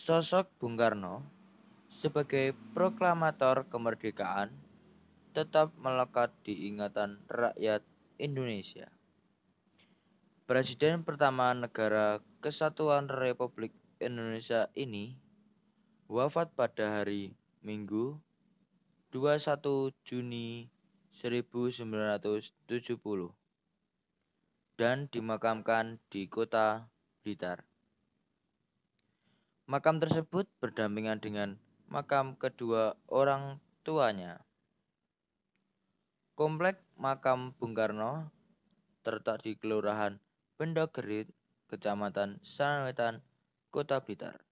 Sosok Bung Karno sebagai proklamator kemerdekaan tetap melekat di ingatan rakyat Indonesia. Presiden pertama negara Kesatuan Republik Indonesia ini wafat pada hari Minggu 21 Juni 1970 dan dimakamkan di kota Blitar. Makam tersebut berdampingan dengan makam kedua orang tuanya. Komplek makam Bung Karno terletak di Kelurahan Pendogerit, Kecamatan Sanawetan, Kota Blitar.